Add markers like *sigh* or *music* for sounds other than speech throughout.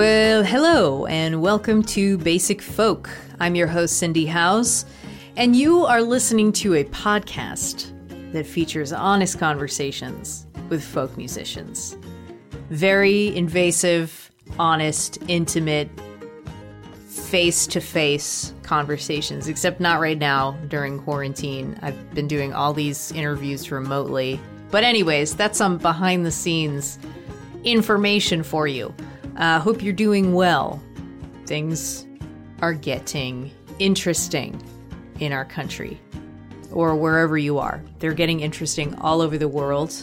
Well, hello, and welcome to Basic Folk. I'm your host, Cindy Howes, and you are listening to a podcast that features honest conversations with folk musicians. Very invasive, honest, intimate, face to face conversations, except not right now during quarantine. I've been doing all these interviews remotely. But, anyways, that's some behind the scenes information for you. Uh, hope you're doing well. Things are getting interesting in our country or wherever you are. They're getting interesting all over the world.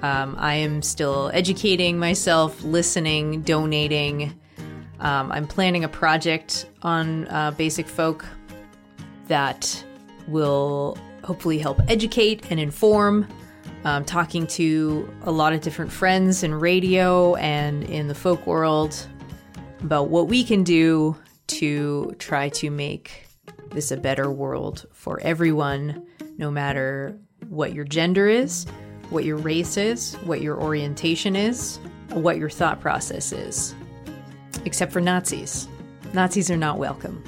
Um, I am still educating myself, listening, donating. Um, I'm planning a project on uh, basic folk that will hopefully help educate and inform um, talking to a lot of different friends in radio and in the folk world about what we can do to try to make this a better world for everyone, no matter what your gender is, what your race is, what your orientation is, what your thought process is. Except for Nazis. Nazis are not welcome.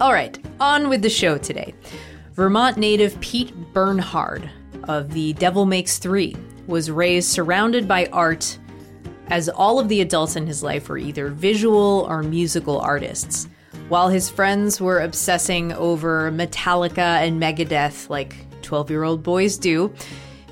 All right, on with the show today. Vermont native Pete Bernhard of The Devil Makes Three was raised surrounded by art as all of the adults in his life were either visual or musical artists. While his friends were obsessing over Metallica and Megadeth like 12 year old boys do,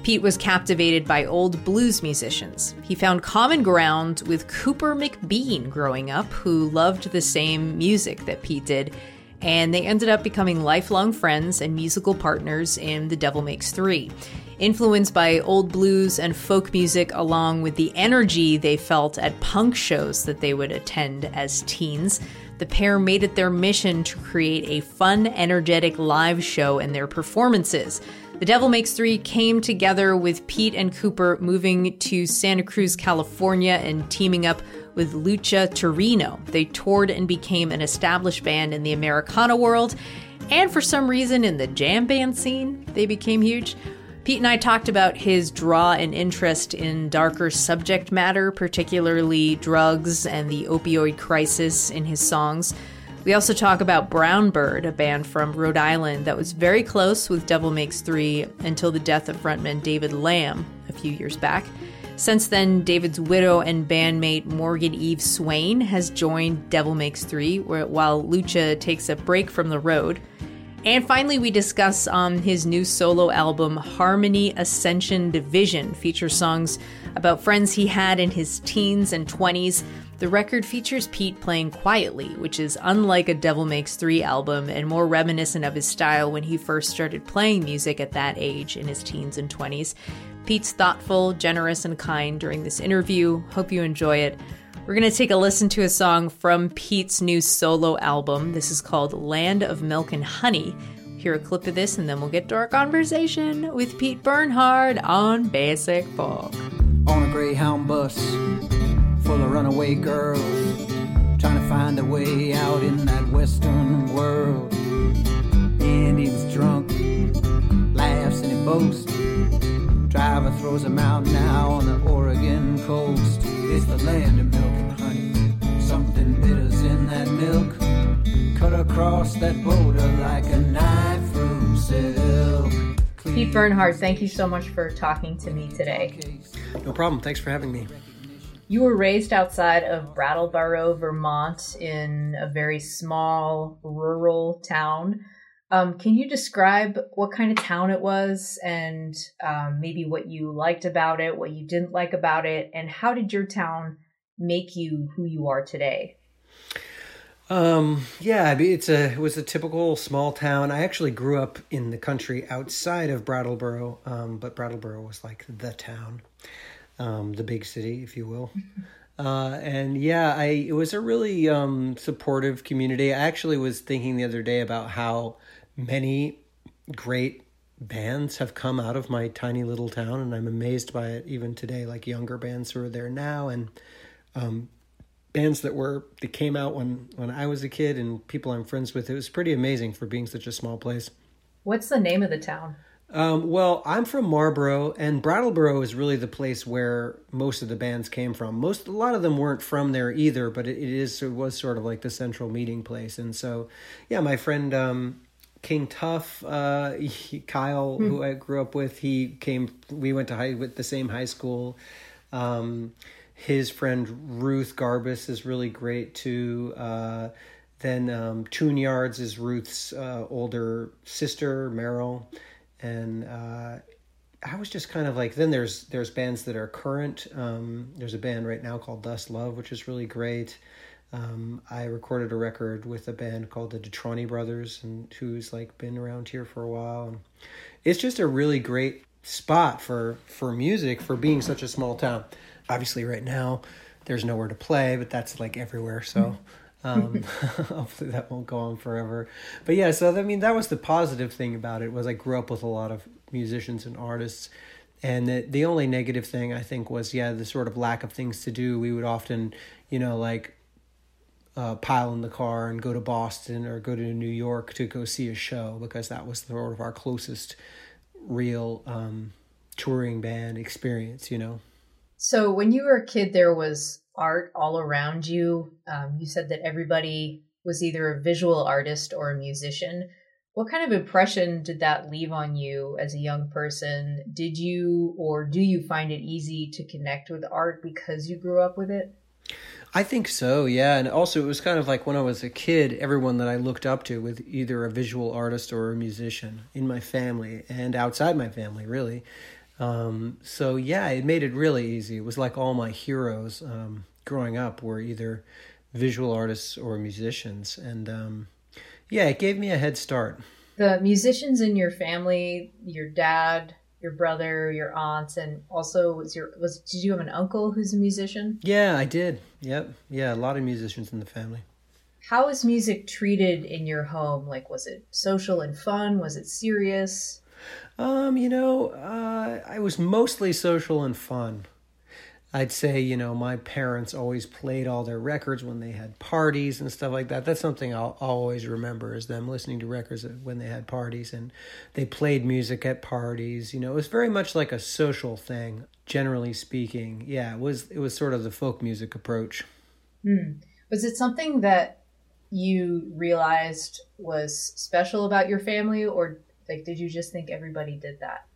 Pete was captivated by old blues musicians. He found common ground with Cooper McBean growing up, who loved the same music that Pete did, and they ended up becoming lifelong friends and musical partners in The Devil Makes Three. Influenced by old blues and folk music, along with the energy they felt at punk shows that they would attend as teens, the pair made it their mission to create a fun, energetic live show in their performances. The Devil Makes Three came together with Pete and Cooper moving to Santa Cruz, California, and teaming up with Lucha Turino. They toured and became an established band in the Americana world, and for some reason in the jam band scene, they became huge. Pete and I talked about his draw and interest in darker subject matter, particularly drugs and the opioid crisis in his songs. We also talk about Brown Bird, a band from Rhode Island that was very close with Devil Makes Three until the death of frontman David Lamb a few years back. Since then, David's widow and bandmate Morgan Eve Swain has joined Devil Makes Three, while Lucha takes a break from the road. And finally, we discuss um, his new solo album, Harmony Ascension Division, features songs about friends he had in his teens and 20s. The record features Pete playing quietly, which is unlike a Devil Makes Three album and more reminiscent of his style when he first started playing music at that age in his teens and 20s. Pete's thoughtful, generous, and kind during this interview. Hope you enjoy it. We're going to take a listen to a song from Pete's new solo album. This is called Land of Milk and Honey. Hear a clip of this, and then we'll get to our conversation with Pete Bernhard on Basic Folk. On a Greyhound bus full of runaway girls, trying to find a way out in that Western world. And he's drunk, laughs and he boasts. Driver throws him out now on the Oregon coast. It's the land of milk and honey. Something bitter's in that milk. Cut across that border like a knife through silk. Pete Bernhard, thank you so much for talking to me today. No problem. Thanks for having me. You were raised outside of Brattleboro, Vermont, in a very small rural town. Um, can you describe what kind of town it was and um, maybe what you liked about it, what you didn't like about it, and how did your town make you who you are today? Um, yeah, it's a it was a typical small town. I actually grew up in the country outside of Brattleboro, um, but Brattleboro was like the town, um, the big city, if you will. Uh, and yeah, I it was a really um, supportive community. I actually was thinking the other day about how many great bands have come out of my tiny little town, and I'm amazed by it even today. Like younger bands who are there now, and um, bands that were that came out when when I was a kid, and people I'm friends with. It was pretty amazing for being such a small place. What's the name of the town? Um, well, I'm from Marlboro, and Brattleboro is really the place where most of the bands came from. Most, a lot of them weren't from there either, but it, it is it was sort of like the central meeting place. And so, yeah, my friend um, King Tuff, uh, he, *laughs* Kyle, hmm. who I grew up with, he came. We went to high with the same high school. Um, his friend Ruth Garbus is really great too. Uh, then um, Tune Yards is Ruth's uh, older sister, Merrill and uh, I was just kind of like then there's there's bands that are current. Um, there's a band right now called Dust Love, which is really great. Um, I recorded a record with a band called the Detroni Brothers, and who's like been around here for a while. And it's just a really great spot for for music for being such a small town. Obviously, right now there's nowhere to play, but that's like everywhere. So. Um, *laughs* hopefully that won't go on forever. But yeah, so I mean that was the positive thing about it was I grew up with a lot of musicians and artists. And the, the only negative thing I think was yeah the sort of lack of things to do. We would often, you know, like uh, pile in the car and go to Boston or go to New York to go see a show because that was sort of our closest real um, touring band experience, you know. So when you were a kid, there was art all around you. Um, you said that everybody was either a visual artist or a musician. What kind of impression did that leave on you as a young person? Did you or do you find it easy to connect with art because you grew up with it? I think so, yeah. And also, it was kind of like when I was a kid, everyone that I looked up to with either a visual artist or a musician in my family and outside my family, really. Um, so, yeah, it made it really easy. It was like all my heroes. Um, growing up were either visual artists or musicians, and um, yeah, it gave me a head start. The musicians in your family, your dad, your brother, your aunts, and also was your was did you have an uncle who's a musician? Yeah, I did. Yep, yeah, a lot of musicians in the family. How was music treated in your home? Like, was it social and fun? Was it serious? Um, you know, uh, I was mostly social and fun. I'd say, you know, my parents always played all their records when they had parties and stuff like that. That's something I'll, always remember is them listening to records when they had parties and they played music at parties. You know, it was very much like a social thing, generally speaking. Yeah, it was it was sort of the folk music approach. Hmm. Was it something that you realized was special about your family or like did you just think everybody did that?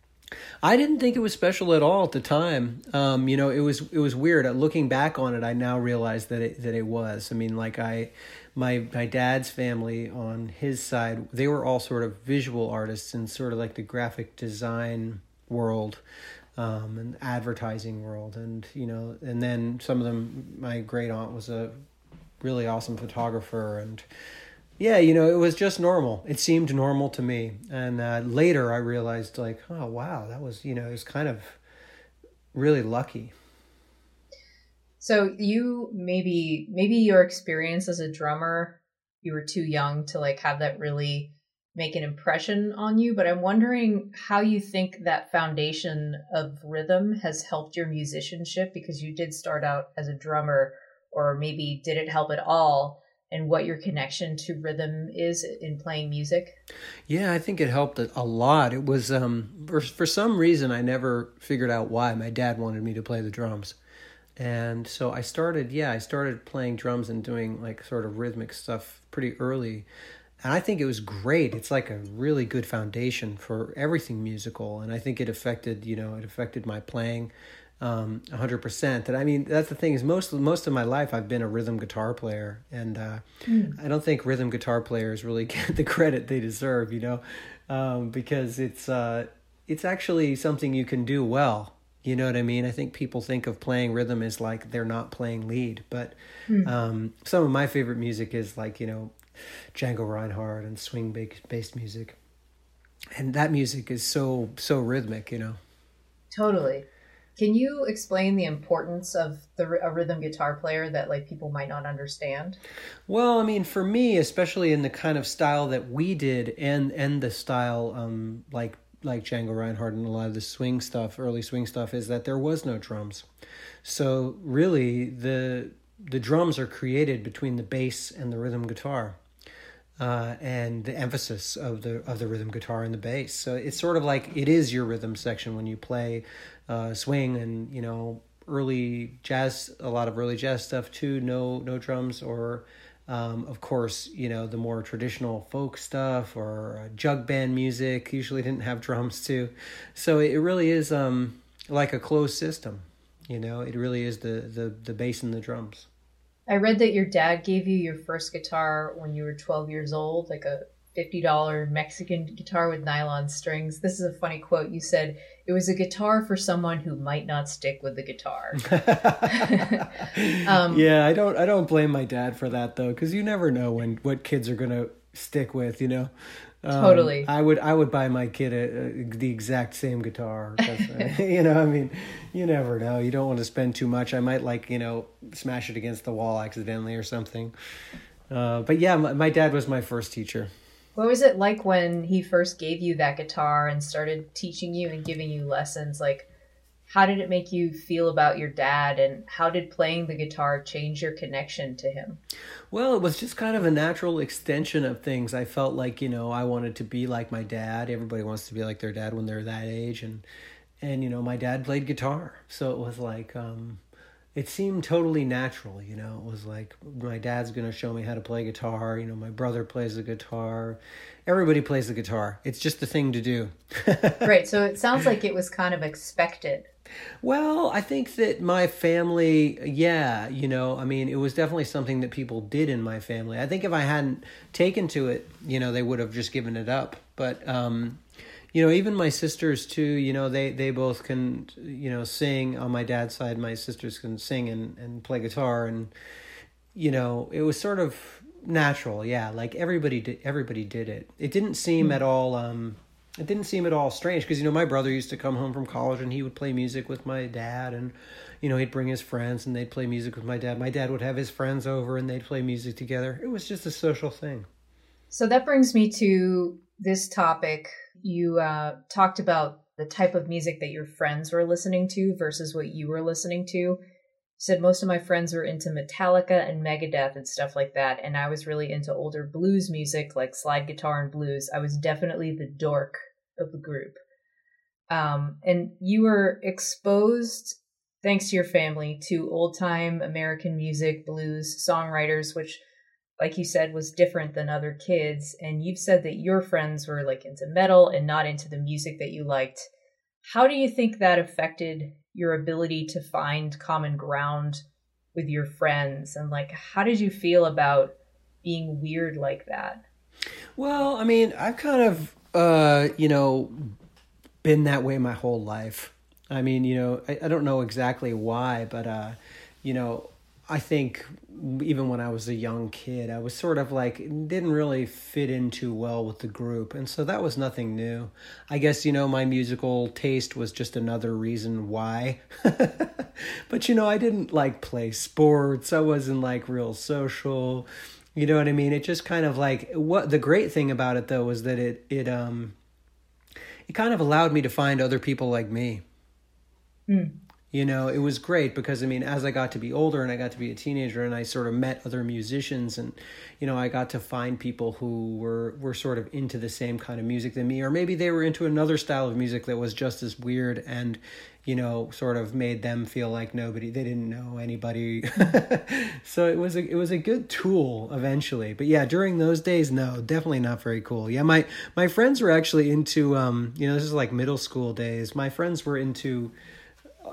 I didn't think it was special at all at the time. Um, you know, it was it was weird. Looking back on it, I now realize that it that it was. I mean, like I, my my dad's family on his side, they were all sort of visual artists and sort of like the graphic design world, um, and advertising world, and you know, and then some of them. My great aunt was a really awesome photographer, and yeah, you know, it was just normal. It seemed normal to me. And uh, later I realized, like, oh, wow, that was, you know, it was kind of really lucky. So you maybe, maybe your experience as a drummer, you were too young to like have that really make an impression on you. But I'm wondering how you think that foundation of rhythm has helped your musicianship because you did start out as a drummer, or maybe did it help at all? And what your connection to rhythm is in playing music? Yeah, I think it helped a lot. It was um, for for some reason I never figured out why my dad wanted me to play the drums. And so I started, yeah, I started playing drums and doing like sort of rhythmic stuff pretty early. And I think it was great. It's like a really good foundation for everything musical. And I think it affected, you know, it affected my playing um, 100%. And I mean, that's the thing is most most of my life I've been a rhythm guitar player, and uh, mm. I don't think rhythm guitar players really *laughs* get the credit they deserve, you know, um, because it's uh, it's actually something you can do well. You know what I mean? I think people think of playing rhythm as like they're not playing lead, but mm. um, some of my favorite music is like you know Django Reinhardt and swing based music, and that music is so so rhythmic, you know. Totally. Can you explain the importance of the a rhythm guitar player that like people might not understand? Well, I mean, for me, especially in the kind of style that we did, and and the style um, like like Django Reinhardt and a lot of the swing stuff, early swing stuff, is that there was no drums. So really, the the drums are created between the bass and the rhythm guitar uh, and the emphasis of the of the rhythm guitar and the bass. So it's sort of like it is your rhythm section when you play uh, swing and you know early jazz, a lot of early jazz stuff too. No no drums or um, of course you know the more traditional folk stuff or uh, jug band music usually didn't have drums too. So it really is um, like a closed system. You know, it really is the the the bass and the drums. I read that your dad gave you your first guitar when you were 12 years old, like a $50 Mexican guitar with nylon strings. This is a funny quote. You said it was a guitar for someone who might not stick with the guitar. *laughs* *laughs* um, yeah, I don't I don't blame my dad for that though cuz you never know when what kids are going to stick with, you know. Um, totally. I would I would buy my kid a, a, the exact same guitar. *laughs* you know, I mean, you never know. You don't want to spend too much. I might like you know smash it against the wall accidentally or something. Uh, but yeah, my, my dad was my first teacher. What was it like when he first gave you that guitar and started teaching you and giving you lessons? Like, how did it make you feel about your dad and how did playing the guitar change your connection to him? Well it was just kind of a natural extension of things. I felt like you know i wanted to be like my dad. Everybody wants to be like their dad when they're that age and and you know my dad played guitar. So it was like um it seemed totally natural you know it was like my dad's going to show me how to play guitar you know my brother plays the guitar everybody plays the guitar it's just the thing to do *laughs* right so it sounds like it was kind of expected well, I think that my family, yeah, you know, I mean, it was definitely something that people did in my family. I think if I hadn't taken to it, you know, they would have just given it up. But, um, you know, even my sisters too, you know, they, they both can, you know, sing on my dad's side. My sisters can sing and, and play guitar. And, you know, it was sort of natural. Yeah. Like everybody did, everybody did it. It didn't seem mm-hmm. at all, um, it didn't seem at all strange because you know my brother used to come home from college and he would play music with my dad and you know he'd bring his friends and they'd play music with my dad my dad would have his friends over and they'd play music together it was just a social thing so that brings me to this topic you uh, talked about the type of music that your friends were listening to versus what you were listening to you said most of my friends were into Metallica and Megadeth and stuff like that, and I was really into older blues music like slide guitar and blues. I was definitely the dork of the group. Um, and you were exposed, thanks to your family, to old time American music, blues, songwriters, which, like you said, was different than other kids. And you've said that your friends were like into metal and not into the music that you liked. How do you think that affected your ability to find common ground with your friends? And like, how did you feel about being weird like that? Well, I mean, I've kind of uh, you know, been that way my whole life. I mean, you know, I, I don't know exactly why, but uh, you know, I think even when I was a young kid, I was sort of like didn't really fit in too well with the group, and so that was nothing new. I guess you know my musical taste was just another reason why. *laughs* but you know, I didn't like play sports. I wasn't like real social. You know what I mean? It just kind of like what the great thing about it though was that it it um it kind of allowed me to find other people like me. Mm you know it was great because i mean as i got to be older and i got to be a teenager and i sort of met other musicians and you know i got to find people who were were sort of into the same kind of music than me or maybe they were into another style of music that was just as weird and you know sort of made them feel like nobody they didn't know anybody. *laughs* So it was a it was a good tool eventually. But yeah during those days no definitely not very cool. Yeah my my friends were actually into um you know this is like middle school days. My friends were into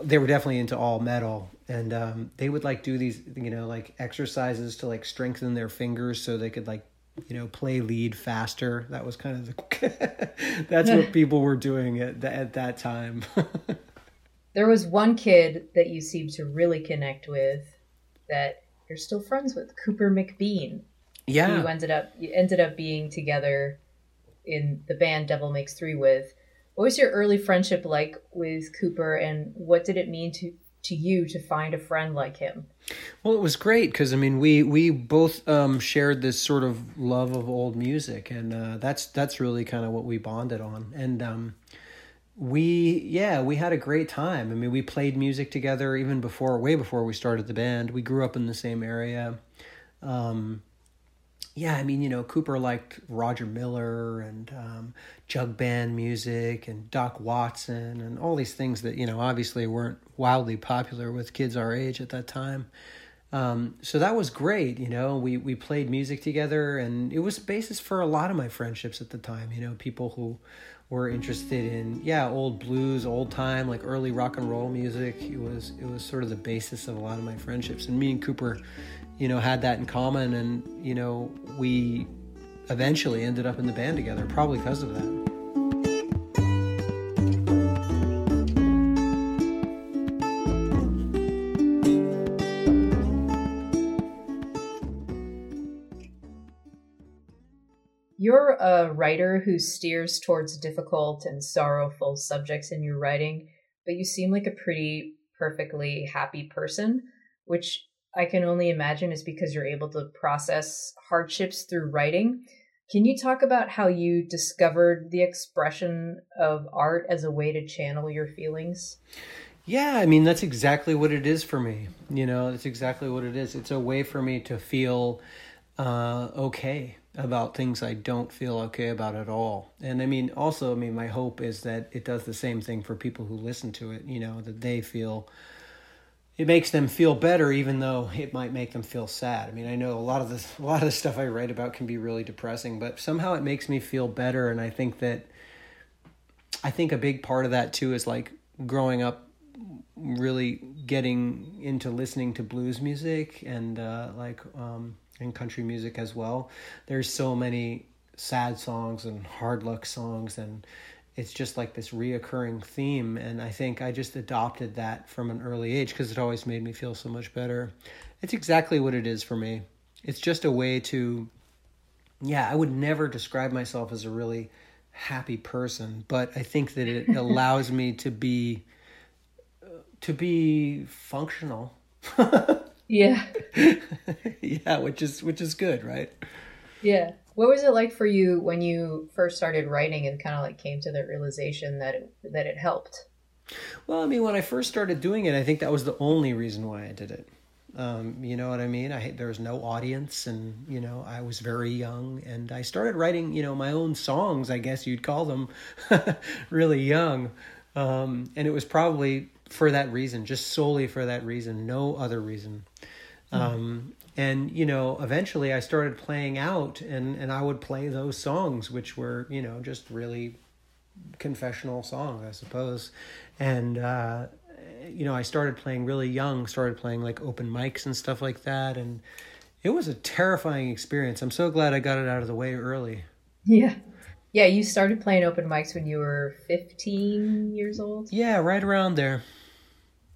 they were definitely into all metal. And um, they would like do these you know like exercises to like strengthen their fingers so they could like you know play lead faster. That was kind of the *laughs* that's what *laughs* people were doing at, at that time. *laughs* There was one kid that you seemed to really connect with that you're still friends with cooper mcbean. Yeah. You ended up you ended up being together in the band devil makes three with what was your early friendship like with cooper and what did it mean to to you to find a friend like him? Well, it was great because I mean we we both um, shared this sort of love of old music, and uh, that's that's really kind of what we bonded on. And um, we yeah we had a great time. I mean we played music together even before way before we started the band. We grew up in the same area. Um, yeah, I mean, you know, Cooper liked Roger Miller and um, jug band music and Doc Watson and all these things that, you know, obviously weren't wildly popular with kids our age at that time. Um, so that was great, you know. We we played music together, and it was a basis for a lot of my friendships at the time. You know, people who were interested in yeah, old blues, old time, like early rock and roll music. It was it was sort of the basis of a lot of my friendships. And me and Cooper, you know, had that in common, and you know, we eventually ended up in the band together, probably because of that. You're a writer who steers towards difficult and sorrowful subjects in your writing, but you seem like a pretty perfectly happy person, which I can only imagine is because you're able to process hardships through writing. Can you talk about how you discovered the expression of art as a way to channel your feelings? Yeah, I mean, that's exactly what it is for me. You know, that's exactly what it is. It's a way for me to feel uh, okay about things I don't feel okay about at all. And I mean, also, I mean, my hope is that it does the same thing for people who listen to it, you know, that they feel it makes them feel better even though it might make them feel sad. I mean, I know a lot of this *laughs* a lot of the stuff I write about can be really depressing, but somehow it makes me feel better and I think that I think a big part of that too is like growing up really getting into listening to blues music and uh, like um, and country music as well. There's so many sad songs and hard luck songs and it's just like this reoccurring theme and i think i just adopted that from an early age because it always made me feel so much better. It's exactly what it is for me. It's just a way to yeah i would never describe myself as a really happy person but i think that it *laughs* allows me to be to be functional. *laughs* Yeah. *laughs* Yeah which is which is good right yeah what was it like for you when you first started writing and kind of like came to the realization that it, that it helped? Well, I mean, when I first started doing it, I think that was the only reason why I did it. Um, you know what I mean? I there was no audience, and you know I was very young, and I started writing, you know, my own songs. I guess you'd call them, *laughs* really young, um, and it was probably for that reason, just solely for that reason, no other reason. Mm. Um, and you know eventually i started playing out and and i would play those songs which were you know just really confessional songs i suppose. And uh you know i started playing really young started playing like open mics and stuff like that. And it was a terrifying experience. I'm so glad i got it out of the way early. Yeah. Yeah you started playing open mics when you were 15 years old? Yeah right around there.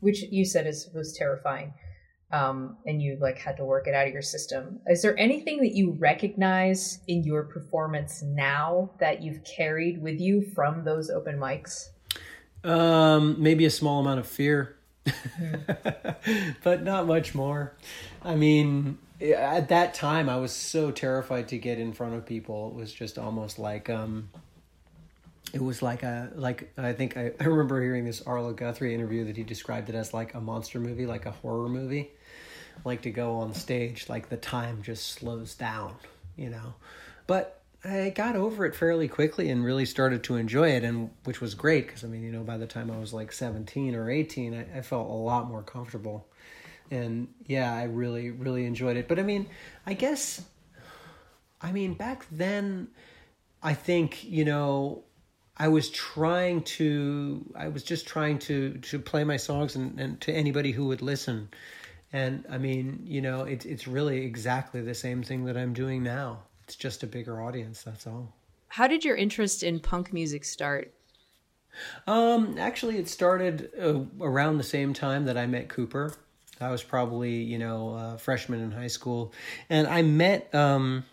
Which you said is was terrifying um, and you like had to work it out of your system. Is there anything that you recognize in your performance now that you've carried with you from those open mics? Um, maybe a small amount of fear, mm. *laughs* but not much more. I mean, at that time, I was so terrified to get in front of people. It was just almost like um, it was like a like I think I, I remember hearing this Arlo Guthrie interview that he described it as like a monster movie, like a horror movie. Like to go on stage, like the time just slows down, you know. But I got over it fairly quickly and really started to enjoy it, and which was great because I mean, you know, by the time I was like seventeen or eighteen, I, I felt a lot more comfortable, and yeah, I really really enjoyed it. But I mean, I guess, I mean, back then, I think you know I was trying to I was just trying to to play my songs and, and to anybody who would listen. And I mean, you know, it's it's really exactly the same thing that I'm doing now. It's just a bigger audience, that's all. How did your interest in punk music start? Um, actually, it started uh, around the same time that I met Cooper. I was probably, you know, a freshman in high school, and I met um,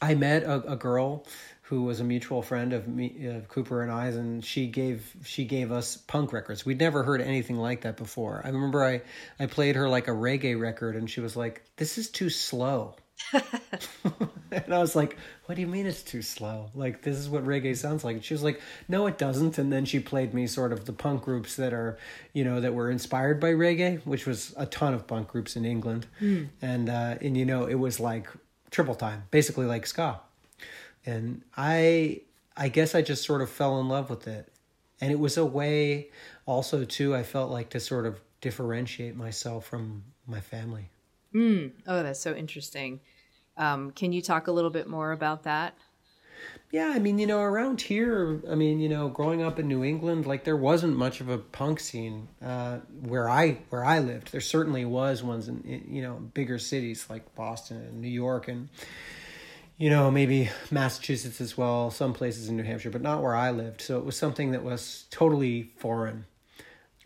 I met a, a girl who was a mutual friend of me, of Cooper and I's, and she gave she gave us punk records. We'd never heard anything like that before. I remember I I played her like a reggae record, and she was like, "This is too slow." *laughs* and I was like, "What do you mean it's too slow? Like this is what reggae sounds like." And she was like, "No, it doesn't." And then she played me sort of the punk groups that are, you know, that were inspired by reggae, which was a ton of punk groups in England, mm. and uh, and you know, it was like triple time, basically like ska. And I I guess I just sort of fell in love with it. And it was a way also too I felt like to sort of differentiate myself from my family. Mm. Oh, that's so interesting. Um, can you talk a little bit more about that? Yeah, I mean, you know, around here, I mean, you know, growing up in New England, like there wasn't much of a punk scene uh, where I where I lived. There certainly was ones in, in you know bigger cities like Boston and New York and you know maybe Massachusetts as well, some places in New Hampshire, but not where I lived. So it was something that was totally foreign,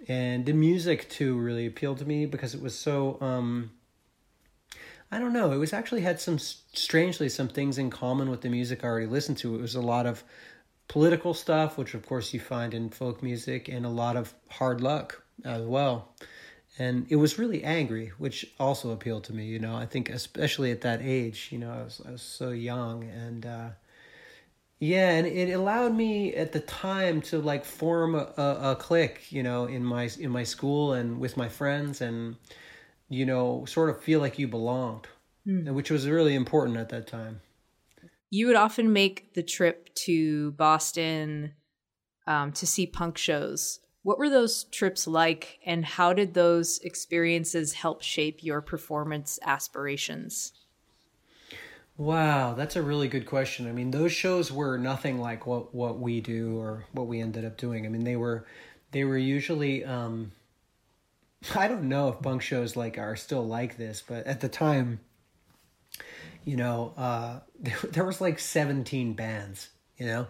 and the music too really appealed to me because it was so. Um, I don't know. It was actually had some strangely some things in common with the music I already listened to. It was a lot of political stuff, which of course you find in folk music, and a lot of hard luck as well. And it was really angry, which also appealed to me. You know, I think especially at that age, you know, I was, I was so young, and uh, yeah, and it allowed me at the time to like form a, a, clique, you know, in my in my school and with my friends and you know, sort of feel like you belonged, mm. which was really important at that time. You would often make the trip to Boston um, to see punk shows. What were those trips like, and how did those experiences help shape your performance aspirations? Wow, that's a really good question. I mean, those shows were nothing like what what we do or what we ended up doing. I mean, they were they were usually um, I don't know if punk shows like are still like this, but at the time, you know, uh, there, *laughs* there was like 17 bands, you know,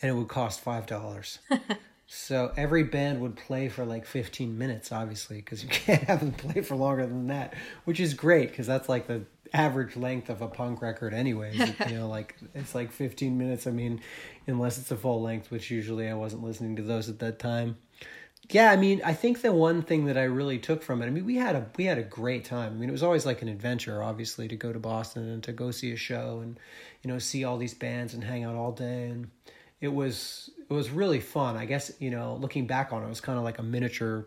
and it would cost five dollars. *laughs* so every band would play for like 15 minutes, obviously, because you *laughs* can't have them play for longer than that, which is great because that's like the average length of a punk record, anyways. you *laughs* know, like it's like 15 minutes. I mean, unless it's a full length, which usually I wasn't listening to those at that time yeah, I mean, I think the one thing that I really took from it, I mean, we had a we had a great time. I mean, it was always like an adventure, obviously, to go to Boston and to go see a show and you know see all these bands and hang out all day, and it was it was really fun. I guess you know, looking back on it, it was kind of like a miniature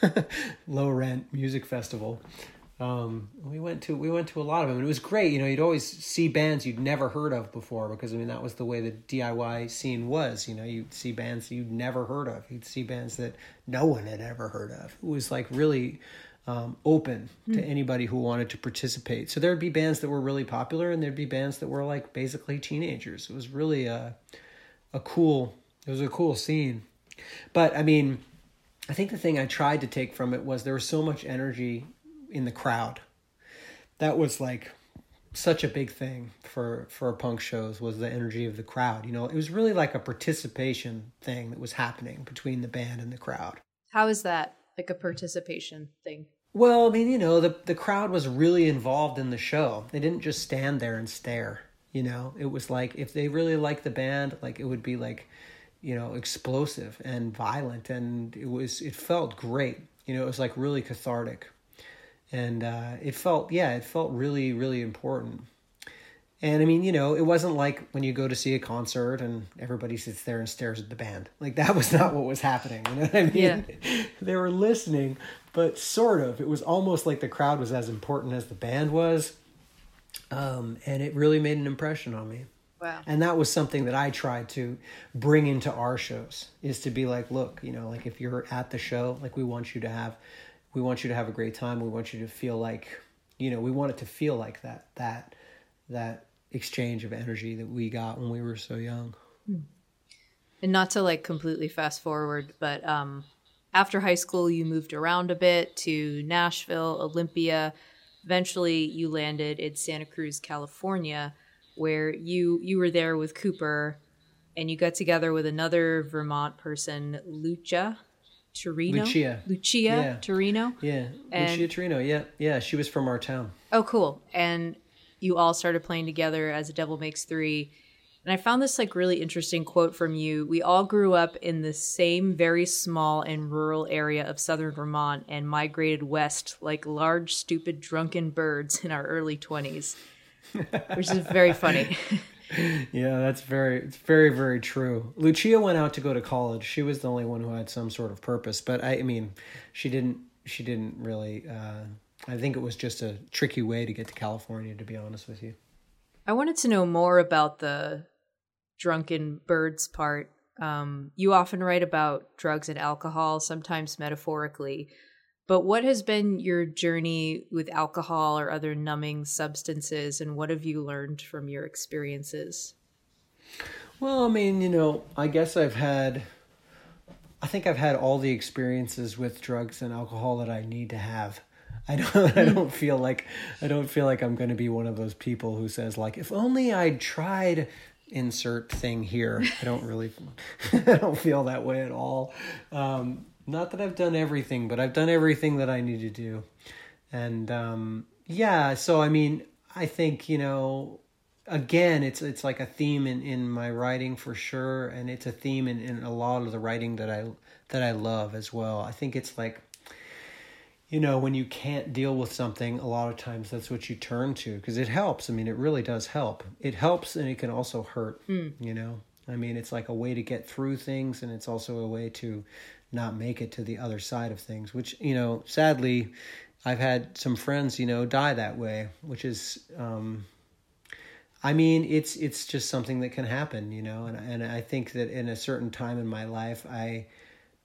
*laughs* low rent music festival. Um, we went to we went to a lot of them, and it was great. You know, you'd always see bands you'd never heard of before because I mean that was the way the DIY scene was. You know, you'd see bands you'd never heard of. You'd see bands that no one had ever heard of. It was like really um, open mm. to anybody who wanted to participate. So there'd be bands that were really popular, and there'd be bands that were like basically teenagers. It was really a a cool. It was a cool scene, but I mean. I think the thing I tried to take from it was there was so much energy in the crowd. That was like such a big thing for for punk shows was the energy of the crowd. You know, it was really like a participation thing that was happening between the band and the crowd. How is that like a participation thing? Well, I mean, you know, the the crowd was really involved in the show. They didn't just stand there and stare. You know, it was like if they really liked the band, like it would be like, you know, explosive and violent, and it was it felt great. You know, it was like really cathartic. And uh, it felt yeah it felt really really important. And i mean you know it wasn't like when you go to see a concert and everybody sits there and stares at the band. Like that *laughs* was not what was happening you know what i mean? Yeah. *laughs* they were listening but sort of. It was almost like the crowd was as important as the band was um, and it really made an impression on me Wow. And that was something that I tried to bring into our shows is to be like, look, you know, like if you're at the show, like we want you to have we want you to have a great time we want you to feel like you know we want it to feel like that that that exchange of energy that we got when we were so young And not to like completely fast forward, but um, after high school, you moved around a bit to Nashville, Olympia. Eventually, you landed in Santa Cruz, California, where you you were there with Cooper, and you got together with another Vermont person, Lucha Turino. Lucia. Lucia Yeah. Turino. Yeah, And- Lucia Turino. Yeah, yeah, she was from our town. Oh, cool. And you all started playing together as a Devil Makes Three. And I found this like really interesting quote from you. We all grew up in the same very small and rural area of southern Vermont and migrated west like large, stupid, drunken birds in our early 20s, *laughs* which is very funny. Yeah, that's very, it's very, very true. Lucia went out to go to college. She was the only one who had some sort of purpose, but I, I mean, she didn't. She didn't really. Uh, I think it was just a tricky way to get to California. To be honest with you. I wanted to know more about the drunken birds part. Um, you often write about drugs and alcohol, sometimes metaphorically. But what has been your journey with alcohol or other numbing substances, and what have you learned from your experiences? Well, I mean, you know, I guess I've had. I think I've had all the experiences with drugs and alcohol that I need to have. I don't. *laughs* I don't feel like. I don't feel like I'm going to be one of those people who says like, if only I'd tried insert thing here. I don't really. *laughs* I don't feel that way at all. Um, not that I've done everything, but I've done everything that I need to do, and um, yeah. So I mean, I think you know again it's it's like a theme in in my writing for sure and it's a theme in in a lot of the writing that i that i love as well i think it's like you know when you can't deal with something a lot of times that's what you turn to because it helps. I mean it really does help. It helps and it can also hurt you know? I mean it's like a way to get through things and it's also a way to not make it to the other side of things which you know sadly i've had some friends you know die that way which is um I mean, it's it's just something that can happen, you know, and and I think that in a certain time in my life, I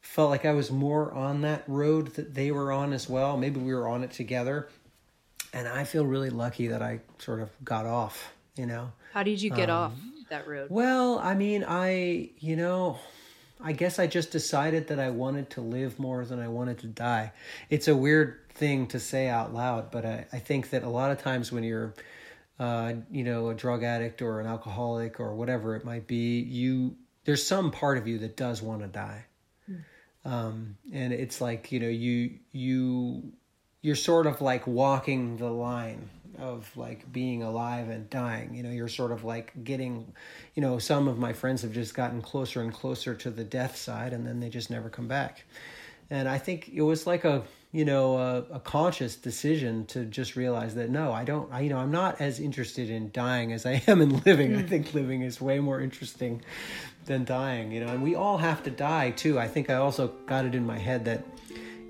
felt like I was more on that road that they were on as well. Maybe we were on it together, and I feel really lucky that I sort of got off, you know. How did you get off that road? Well, I mean, I, you know, I guess I just decided that I wanted to live more than I wanted to die. It's a weird thing to say out loud, but I, I think that a lot of times when you're, uh, you know, a drug addict or an alcoholic or whatever it might be, you there's some part of you that does want to die. Um, and it's like you know you you you're sort of like walking the line of like being alive and dying. You know you're sort of like getting you know some of my friends have just gotten closer and closer to the death side and then they just never come back. And i think it was like a you know a, a conscious decision to just realize that no i don't I, you know i'm not as interested in dying as i *laughs* am in living. I hmm. think living is way more interesting than dying you know and we all have to die too. I think i also got it in my head that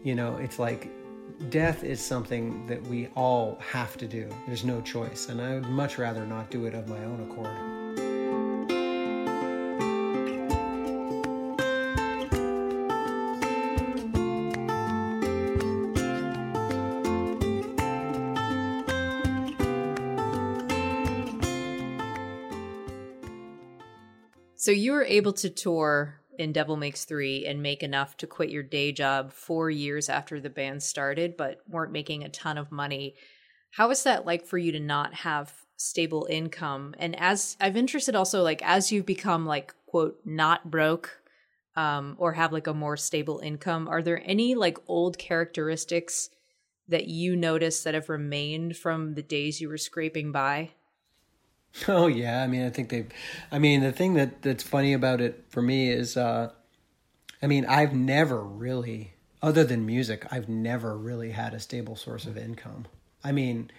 you know it's like death is something that we all have to do. There's no choice and i would much rather not do it of my own accord So you were able to tour in Devil Makes Three and make enough to quit your day job four years after the band started, but weren't making a ton of money. How was that like for you to not have stable income? And as I've interested also, like as you've become like quote not broke, um, or have like a more stable income, are there any like old characteristics that you notice that have remained from the days you were scraping by? *laughs* Oh yeah, I mean, I think they've. I mean, the thing that that's funny about it for me is, uh, I mean, I've never really, other than music, I've never really had a stable source of income. I mean,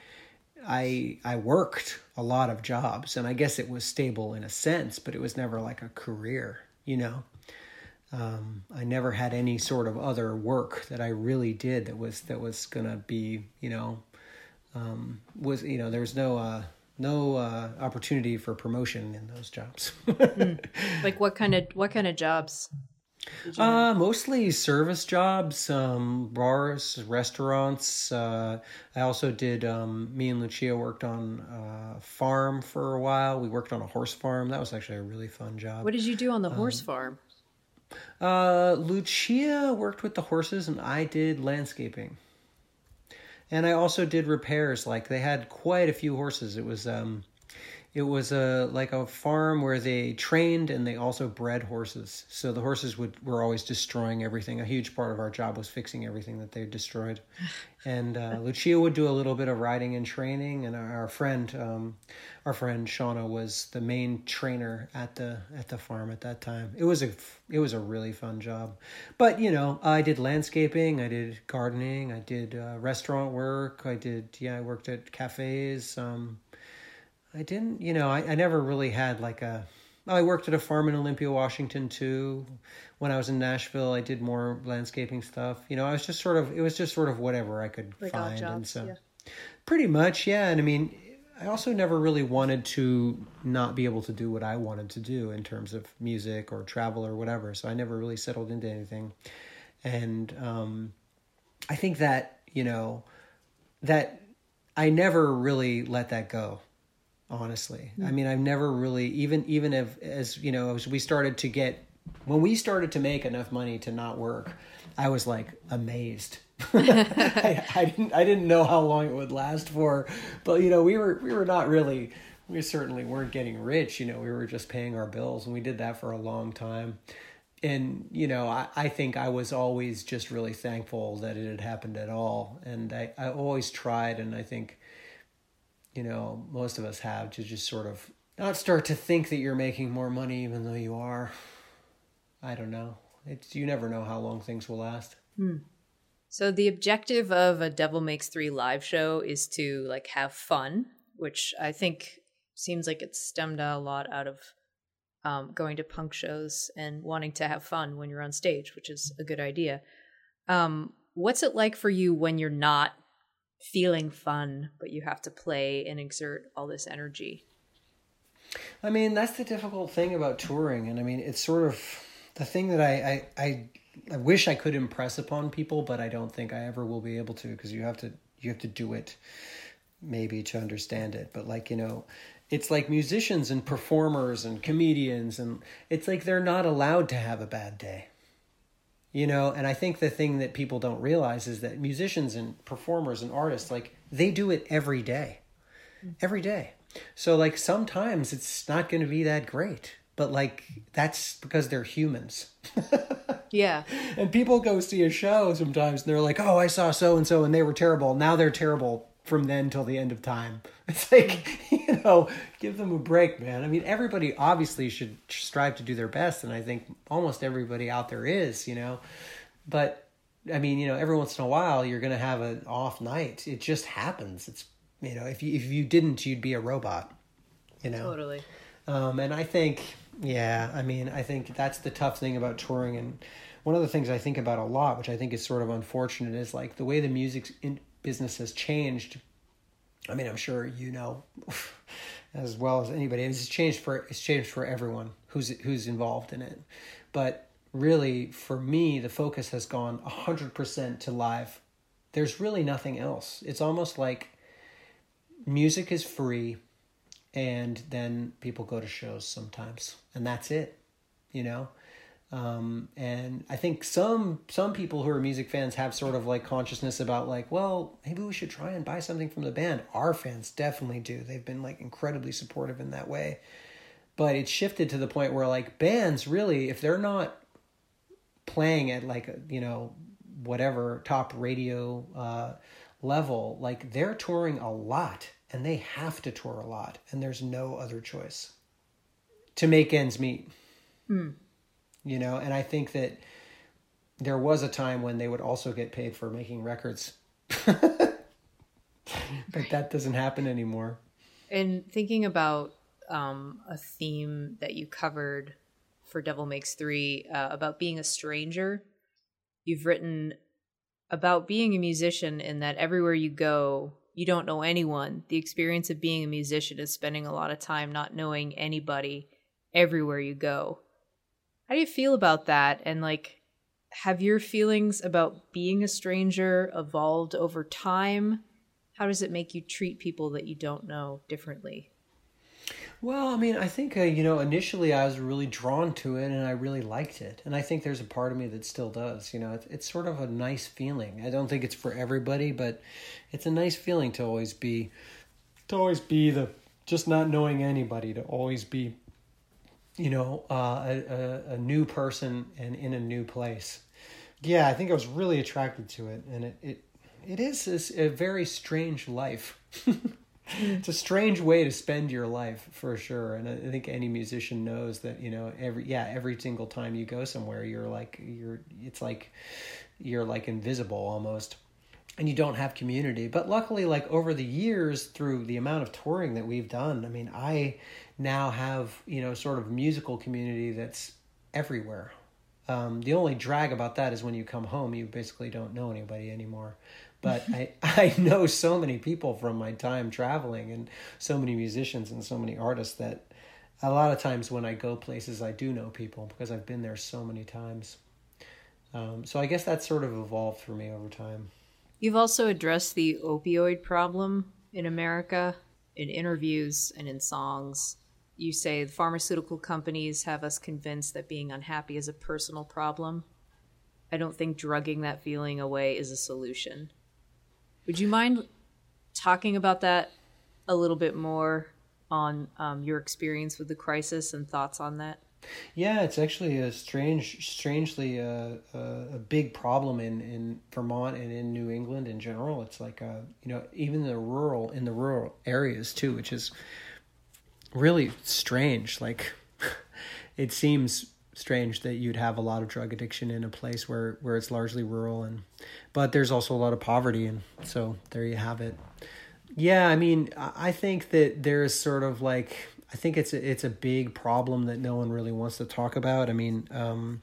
I I worked a lot of jobs, and I guess it was stable in a sense, but it was never like a career, you know. Um, I never had any sort of other work that I really did that was that was gonna be, you know, um, was you know there was no uh, no uh, opportunity for promotion in those jobs. *laughs* Like what kind of what kind of jobs? Uh, mostly service jobs, um, bars, restaurants. Uh, I also did. Um, me and Lucia worked on a farm for a while. We worked on a horse farm. That was actually a really fun job. What did you do on the horse farm? Uh, Lucia worked with the horses, and I did landscaping. And I also did repairs. Like they had quite a few horses. It was um, it was a like a farm where they trained and they also bred horses. So the horses would were always destroying everything. A huge part of our job was fixing everything that they destroyed. *laughs* And uh, Lucia would do a little bit of riding and training, and our, friend, um, our friend Shauna was the main trainer at the at the farm at that time. It was a it was a really fun job, but you know I did landscaping, I did gardening, I did uh, restaurant work, I did yeah I worked at cafes. Um, I didn't, you know, I, I never really had like a. I worked at a farm in Olympia, Washington too. When I was in Nashville, I did more landscaping stuff. You know, I was just sort of, it was just sort of whatever I could Like find. and so, yeah. pretty much, yeah. And I mean, I also never really wanted to not be able to do what I wanted to do in terms of music or travel or whatever. So I never really settled into anything. And um, I think that, you know, that I never really let that go honestly. I hmm. mean i've never really even even if as you know as we started to get when we started to make enough money to not work i was like amazed. *laughs* I, I didn't i didn't know how long it would last for but you know we were we were not really we certainly weren't getting rich you know we were just paying our bills and we did that for a long time. And you know I, I think i was always just really thankful that it had happened at all and i, I always tried and i think you know, most of us have to just sort of not start to think that you're making more money even though you are. I don't know. It's you never know how long things will last. So the objective of a Devil Makes Three live show is to like have fun, which I think seems like it's stemmed a lot out of um, going to punk shows and wanting to have fun when you're on stage, which is a good idea. Um, what's it like for you when you're not feeling fun, but you have to play and exert all this energy? I mean, that's the difficult thing about touring, and I mean, it's sort of the thing that I I I, I wish I could impress upon people, but I don't think I ever will be able to because you have to you have to do it maybe to understand it. But like you know, it's like musicians and performers and comedians, and it's like they're not allowed to have a bad day. You know, and I think the thing that people don't realize is that musicians and performers and artists like they do it every day every day. So like sometimes it's not going to be that great, but like that's because they're humans. *laughs* Yeah. and people go see a show sometimes and they're like, "Oh, I saw so and so and they were terrible. Now they're terrible from then till the end of time." *laughs* It's like, you know, give them a break, man. I mean, everybody obviously should strive to do their best and I think almost everybody out there is, you know. But I mean, you know, every once in a while you're going to have an off night. It just happens. It's you know, if you if you didn't, you'd be a robot. You know. Totally. Um, and I think, yeah, I mean, I think that's the tough thing about touring. And one of the things I think about a lot, which I think is sort of unfortunate, is like the way the music in- business has changed. I mean, I'm sure you know *laughs* as well as anybody. It's changed for it's changed for everyone who's who's involved in it. But really, for me, the focus has gone hundred percent to live. There's really nothing else. It's almost like music is free and then people go to shows sometimes and that's it you know um, and i think some some people who are music fans have sort of like consciousness about like well maybe we should try and buy something from the band. Our fans definitely do. They've been like incredibly supportive in that way. But it's shifted to the point where like bands really if they're not playing at like you know whatever top radio uh, level like they're touring a lot and they have to tour a lot and there's no other choice to make ends meet you know and i think that there was a time when they would also get paid for making records *laughs* but that doesn't happen anymore And thinking about um, a theme that you covered for Devil Makes Three uh, about being a stranger, you've written about being a musician in that everywhere you go, you don't know anyone. The experience of being a musician is spending a lot of time not knowing anybody everywhere you go. How do you feel about that? And like, have your feelings about being a stranger evolved over time? How does it make you treat people that you don't know differently? Well, I mean, I think uh, you know initially I was really drawn to it and I really liked it, and I think there's a part of me that still does. You know, it's, it's sort of a nice feeling. I don't think it's for everybody, but it's a nice feeling to always be, to always be the just not knowing anybody, to always be, you know, uh, a, a a new person and in a new place. Yeah, I think I was really attracted to it, and it it it is a very strange life. *laughs* it's a strange way to spend your life for sure and i think any musician knows that you know every yeah every single time you go somewhere you're like you're it's like you're like invisible almost and you don't have community but luckily like over the years through the amount of touring that we've done i mean i now have you know sort of musical community that's everywhere um, the only drag about that is when you come home you basically don't know anybody anymore but I, *laughs* *laughs* I know so many people from my time traveling and so many musicians and so many artists that a lot of times when I go places, I do know people because I've been there so many times. Um, so I guess that sort of evolved for me over time. You've also addressed the opioid problem in America in interviews and in songs. You say the pharmaceutical companies have us convinced that being unhappy is a personal problem. I don't think drugging that feeling away is a solution. Would you mind talking about that a little bit more on um, your experience with the crisis and thoughts on that? Yeah, it's actually a strange, strangely uh, a, a big problem in, in Vermont and in New England in general. It's like uh, you know even the rural in the rural areas too, which is really strange. Like *laughs* it seems strange that you'd have a lot of drug addiction in a place where where it's largely rural and but there's also a lot of poverty and so there you have it yeah i mean i think that there's sort of like i think it's a, it's a big problem that no one really wants to talk about i mean um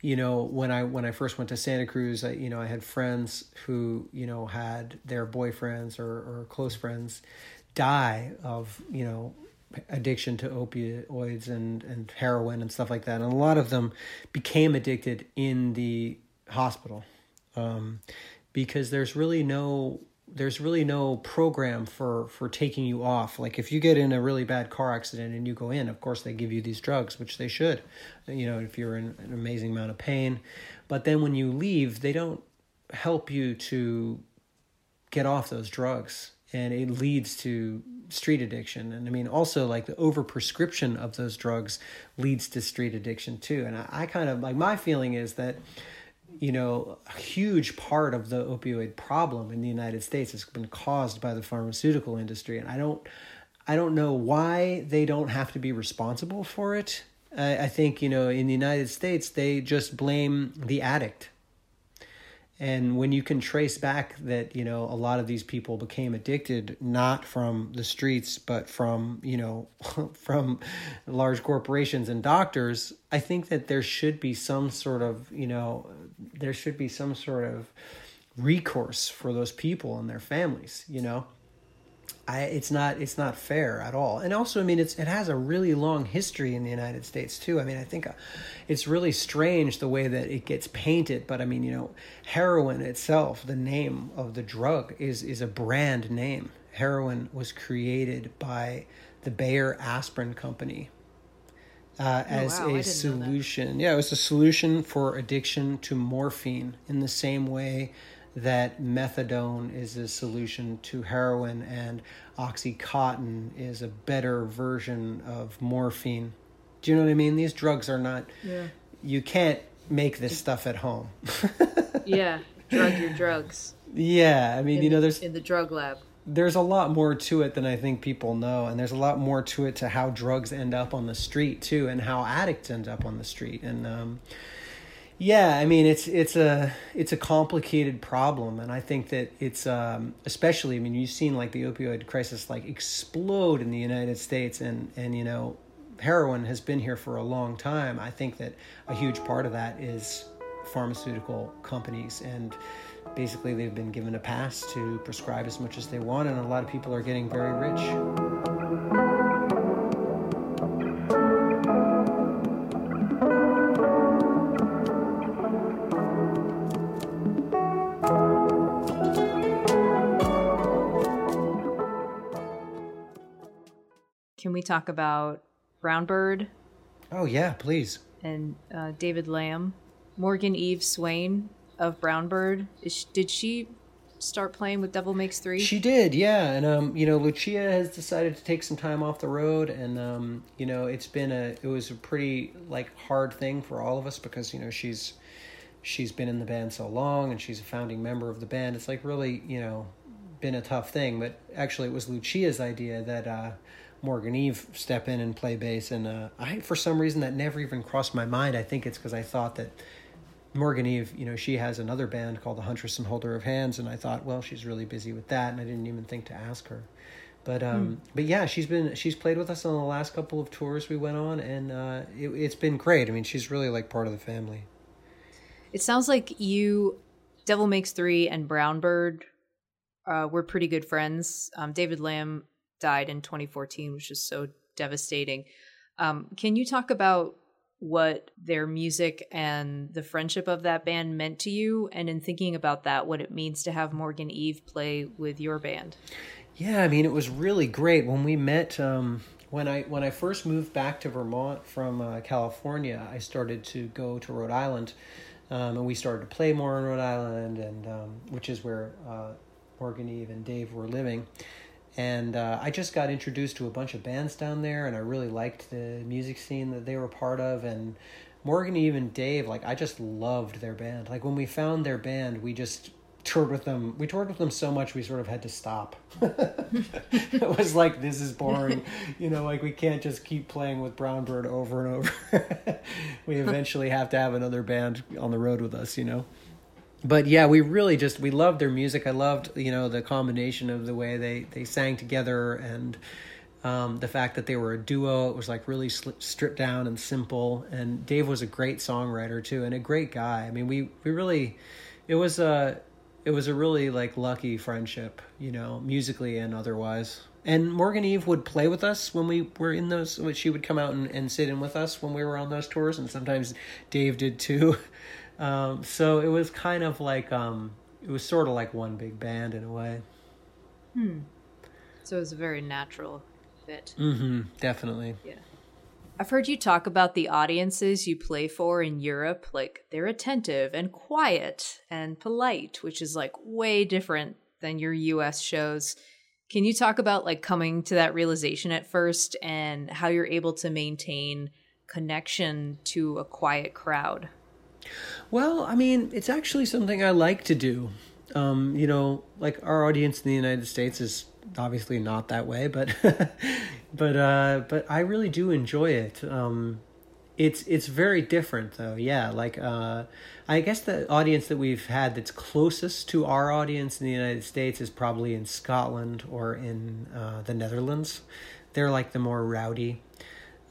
you know when i when i first went to santa cruz i you know i had friends who you know had their boyfriends or or close friends die of you know addiction to opioids and, and heroin and stuff like that. And a lot of them became addicted in the hospital um, because there's really no there's really no program for for taking you off. Like if you get in a really bad car accident and you go in of course they give you these drugs which they should you know if you're in an amazing amount of pain. But then when you leave they don't help you to get off those drugs and it leads to street addiction. And i mean also like the overprescription of those drugs leads to street addiction too. And I, I, kind of like my feeling is that you know a huge part of the opioid problem in the united states has been caused by the pharmaceutical industry. And i don't i don't know why they don't have to be responsible for it. I, I think you know in the united states they just blame the addict and when you can trace back that, you know, a lot of these people became addicted not from the streets, but from, you know, *laughs* from large corporations and doctors, I think that there should be some sort of, you know, there should be some sort of recourse for those people and their families, you know. I, it's not it's not fair at all. And also, I mean, it's it has a really long history in the United States too. I mean, I think uh, it's really strange the way that it gets painted. But I mean, you know, heroin itself, the name of the drug is is a brand name. Heroin was created by the Bayer Aspirin Company uh, oh, as wow. a solution. Yeah, it was a solution for addiction to morphine in the same way that methadone is a solution to heroin and oxycontin is a better version of morphine. Do you know what I mean? These drugs are not yeah. you can't make this stuff at home. *laughs* yeah, drug your drugs. Yeah, I mean, in, you know there's in the drug lab. There's a lot more to it than I think people know and there's a lot more to it to how drugs end up on the street too and how addicts end up on the street and um yeah, I mean it's it's a it's a complicated problem, and I think that it's um, especially. I mean, you've seen like the opioid crisis like explode in the United States, and and you know, heroin has been here for a long time. I think that a huge part of that is pharmaceutical companies and basically they've been given a pass to prescribe as much as they want and a lot of people are getting very rich talk about Brown Bird Oh yeah, please. and uh, David Lamb? Morgan Eve Swain of Brown Bird. Is did she start playing with Devil Makes Three? She did, yeah. And um, you know, Lucia has decided to take some time off the road, and um, you know, it's been a it was a pretty like hard thing for all of us because you know she's she's been in the band so long and she's a founding member of the band. It's like really you know been a tough thing, but actually it was Lucia's idea that uh, Morgan Eve step in and play bass, and uh, I for some reason that never even crossed my mind. I think it's because I thought that. Morgan Eve, you know, she has another band called the Huntress and Holder of Hands, and I thought, well, she's really busy with that, and I didn't even think to ask her. But um, but yeah, she's been she's played with us on the last couple of tours we went on, and uh, it, it's been great. I mean, she's really like part of the family. It sounds like you, Devil Makes Three, and Brown Bird uh, were pretty good friends. Um, David Lamb died in 2014, which is so devastating. Um, can you talk about what their music and the friendship of that band meant to you? And in thinking about that, what it means to have Morgan Eve play with your band? Yeah, I mean, it was really great when we met. Um, when I when I first moved back to Vermont from uh, California, I started to go to Rhode Island, um, and we started to play more in Rhode Island, and um, which is where uh, Morgan Eve and Dave were living. And uh, I just got introduced to a bunch of bands down there, and I really liked the music scene that they were part of. And Morgan Eve and Dave, like I just loved their band. Like when we found their band, we just toured with them. We toured with them so much we sort of had to stop. *laughs* it was like this is boring, *laughs* you know. Like we can't just keep playing with Brown Bird over and over. *laughs* we eventually have to have another band on the road with us, you know but yeah, we really just we loved their music. I loved you know the combination of the way they they sang together and um, the fact that they were a duo. It was like really stripped down and simple. And Dave was a great songwriter too and a great guy. I mean, we we really it was a it was a really like lucky friendship, you know, musically and otherwise. And Morgan Eve would play with us when we were in those. She would come out and, and sit in with us when we were on those tours, and sometimes Dave did too. *laughs* Um, so it was kind of like um, it was sort of like one big band in a way. So it was a very natural fit. Mm-hmm. Definitely. Yeah. I've heard you talk about the audiences you play for in Europe. Like, they're attentive and quiet and polite, which is like way different than your US shows. Can you talk about like coming to that realization at first and how you're able to maintain connection to a quiet crowd? Well, I mean, it's actually something I like to do. Um, you know, like our audience in the United States is obviously not that way, but *laughs* but uh, but I really do enjoy it. Um, it's it's very different though. Yeah, like uh, I guess the audience that we've had that's closest to our audience in the United States is probably in Scotland or in uh, the Netherlands. They're like the more rowdy.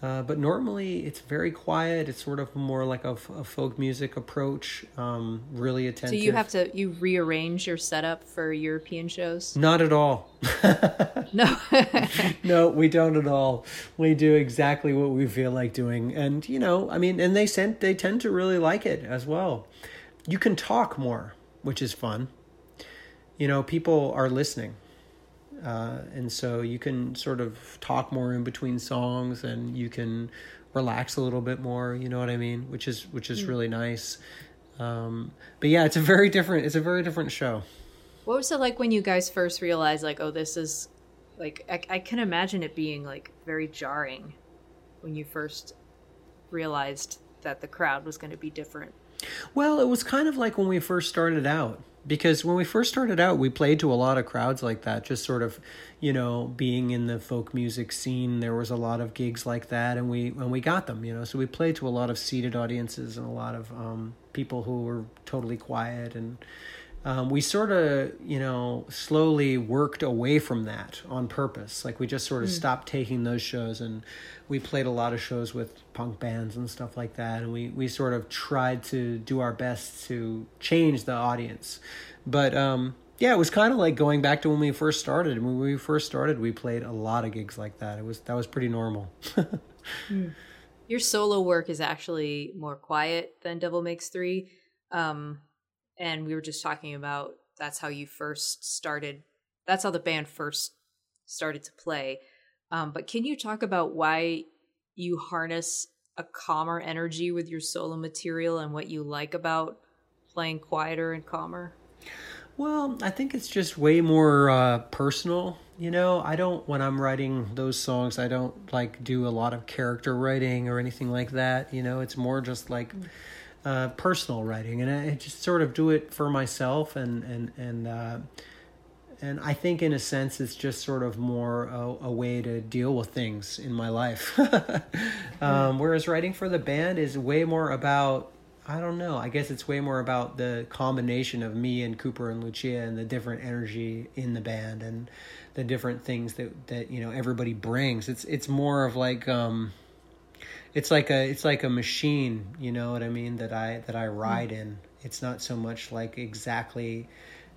Uh, but normally it's very quiet. It's sort of more like a, a folk music approach. Um, really attentive. So you have to you rearrange your setup for European shows? Not at all. *laughs* No. *laughs* no, we don't at all. We do exactly what we feel like doing, and you know, I mean, and they sent they tend to really like it as well. You can talk more, which is fun. You know, people are listening, uh, and so you can sort of talk more in between songs, and you can relax a little bit more. You know what I mean? Which is which is really nice. Um, but yeah, it's a very different. It's a very different show. What was it like when you guys first realized, like, oh, this is like, I, I can imagine it being like very jarring when you first realized that the crowd was going to be different. Well, it was kind of like when we first started out. Because when we first started out, we played to a lot of crowds like that, just sort of, you know, being in the folk music scene. There was a lot of gigs like that, and we and we got them, you know. So we played to a lot of seated audiences and a lot of um, people who were totally quiet, and um, we sort of, you know, slowly worked away from that on purpose. Like we just sort of stopped taking those shows, and we played a lot of shows with punk bands and stuff like that. And we we sort of tried to do our best to change the audience, but um, yeah, it was kind of like going back to when we first started. When we first started, we played a lot of gigs like that. It was that was pretty normal. *laughs* Your solo work is actually more quiet than Devil Makes Three. Um, and we were just talking about that's how you first started, that's how the band first started to play. Um, but can you talk about why you harness a calmer energy with your solo material and what you like about playing quieter and calmer? Well, I think it's just way more uh, personal. You know, I don't when I'm writing those songs, I don't like do a lot of character writing or anything like that. You know, it's more just like uh, personal writing, and I just sort of do it for myself, and and and uh, and I think in a sense it's just sort of more a, a way to deal with things in my life. *laughs* um, whereas writing for the band is way more about I don't know. I guess it's way more about the combination of me and Cooper and Lucia and the different energy in the band and the different things that that you know everybody brings. It's it's more of like um it's like a it's like a machine, you know what I mean, that I that I ride in. It's not so much like exactly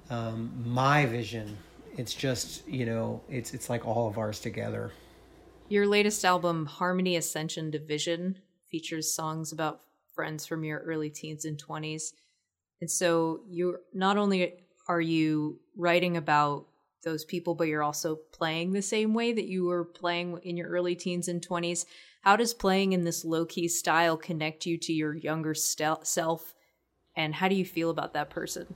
um my vision. It's just, you know, it's it's like all of ours together. Your latest album, Harmony Ascension Division, features songs about friends from your early teens and 20s. And so you're not only are you writing about those people, but you're also playing the same way that you were playing in your early teens and 20s. How does playing in this low key style connect you to your younger stel- self? And how do you feel about that person?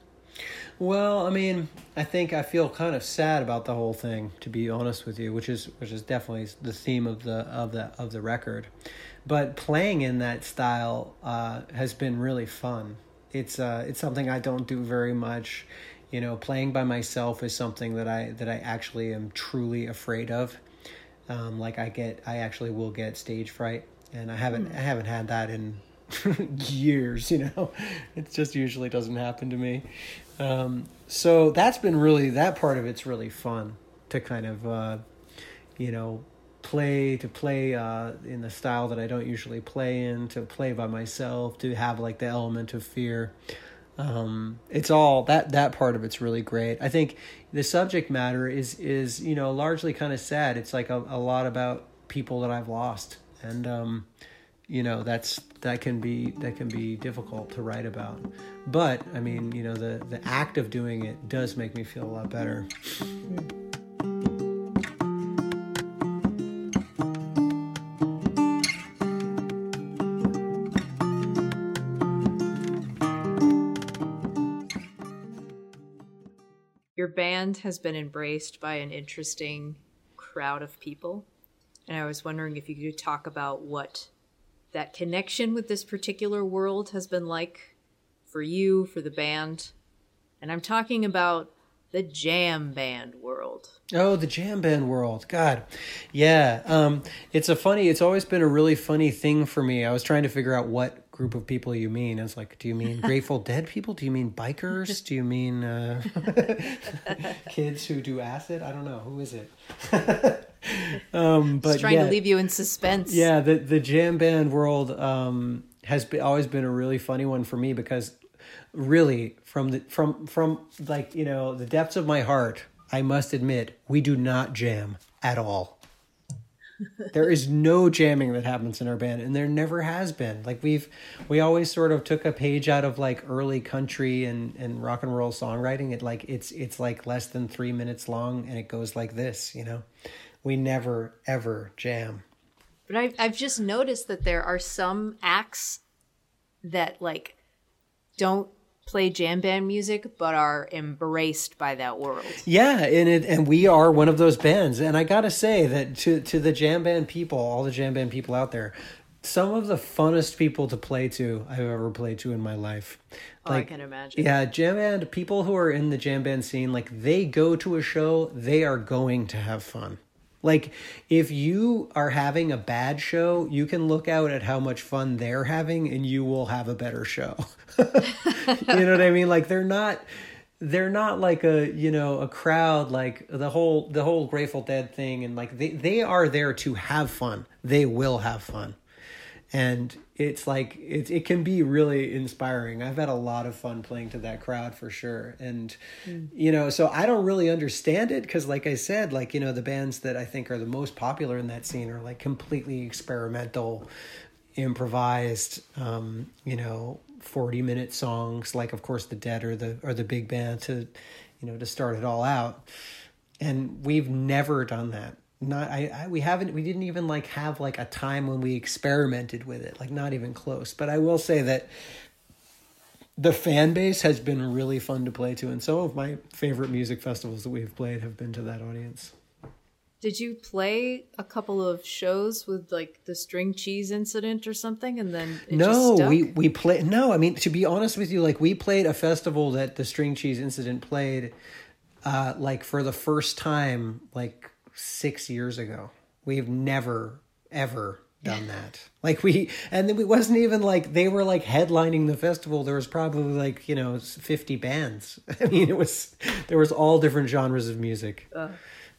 Well, I mean, I think I feel kind of sad about the whole thing, to be honest with you, which is which is definitely the theme of the of the of the record. But playing in that style uh, has been really fun. It's uh, it's something I don't do very much. You know, playing by myself is something that I that I actually am truly afraid of. Um, like I get, I actually will get stage fright, and I haven't I haven't had that in *laughs* years. You know, *laughs* it just usually doesn't happen to me. Um, so that's been really that part of it's really fun to kind of uh, you know play to play uh, in the style that I don't usually play in, to play by myself, to have like the element of fear. Um, it's all that that part of it's really great. I think the subject matter is is you know largely kind of sad. It's like a, a lot about people that I've lost, and um, you know that's that can be that can be difficult to write about. But I mean, you know, the the act of doing it does make me feel a lot better. Your band has been embraced by an interesting crowd of people. And I was wondering if you could talk about what that connection with this particular world has been like for you, for the band. And I'm talking about the jam band world. Oh, the jam band world. God. Yeah. Um, it's a funny, it's always been a really funny thing for me. I was trying to figure out what group of people you mean. It's like, do you mean *laughs* Grateful Dead people? Do you mean bikers? Do you mean uh, *laughs* kids who do acid? I don't know. Who is it? *laughs* um, but Just trying yeah, to leave you in suspense. yeah, the the jam band world um, has been, always been a really funny one for me because really from the from from like you know the depths of my heart, I must admit we do not jam at all. *laughs* there is no jamming that happens in our band and there never has been. Like we've we always sort of took a page out of like early country and and rock and roll songwriting. It like it's it's like less than three minutes long and it goes like this you know? We never ever jam. But I've, I've just noticed that there are some acts that like don't play jam band music but are embraced by that world. Yeah, and it and we are one of those bands. And I gotta say that to to the jam band people, all the jam band people out there, some of the funnest people to play to I've ever played to in my life. Oh, I can imagine. Yeah, jam band people who are in the jam band scene, like they go to a show, they are going to have fun. Like if you are having a bad show, you can look out at how much fun they're having and you will have a better show. *laughs* you know what I mean? Like they're not they're not like a you know a crowd like the whole the whole Grateful Dead thing and like they they are there to have fun. They will have fun. And it's like it it can be really inspiring. I've had a lot of fun playing to that crowd for sure. And you know, so I don't really understand it cuz like I said, like you know, the bands that I think are the most popular in that scene are like completely experimental improvised um you know 40 minute songs like of course the dead or the or the big band to you know to start it all out and we've never done that not I, I we haven't we didn't even like have like a time when we experimented with it like not even close. But i will say that the fan base has been really fun to play to and some of my favorite music festivals that we've played have been to that audience. Did you play a couple of shows with like the string cheese incident or something, and then it just no we we play no i mean to be honest with you like we played a festival that the string cheese incident played uh like for the first time like six years ago we've never ever done that like we and then it wasn't even like they were like headlining the festival there was probably like you know 50 bands *laughs* i mean it was there was all different genres of music uh,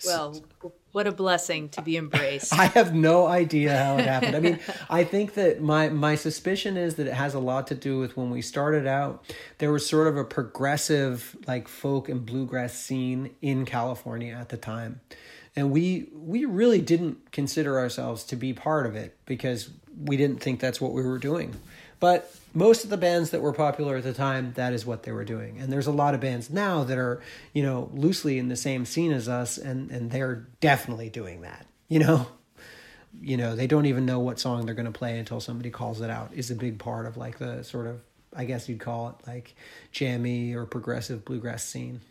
well, what a blessing to be embraced. *laughs* I have no idea how it happened. I mean, I think that my my suspicion is that it has a lot to do with when we started out. There was sort of a progressive like folk and bluegrass scene in California at the time, and we we really didn't consider ourselves to be part of it because we didn't think that's what we were doing. But most of the bands that were popular at the time, that is what they were doing. And there's a lot of bands now that are, you know, loosely in the same scene as us and and they're definitely doing that. You know, *laughs* you know, they don't even know what song they're going to play until somebody calls it out. Is a big part of like the sort of I guess you'd call it like jammy or progressive bluegrass scene.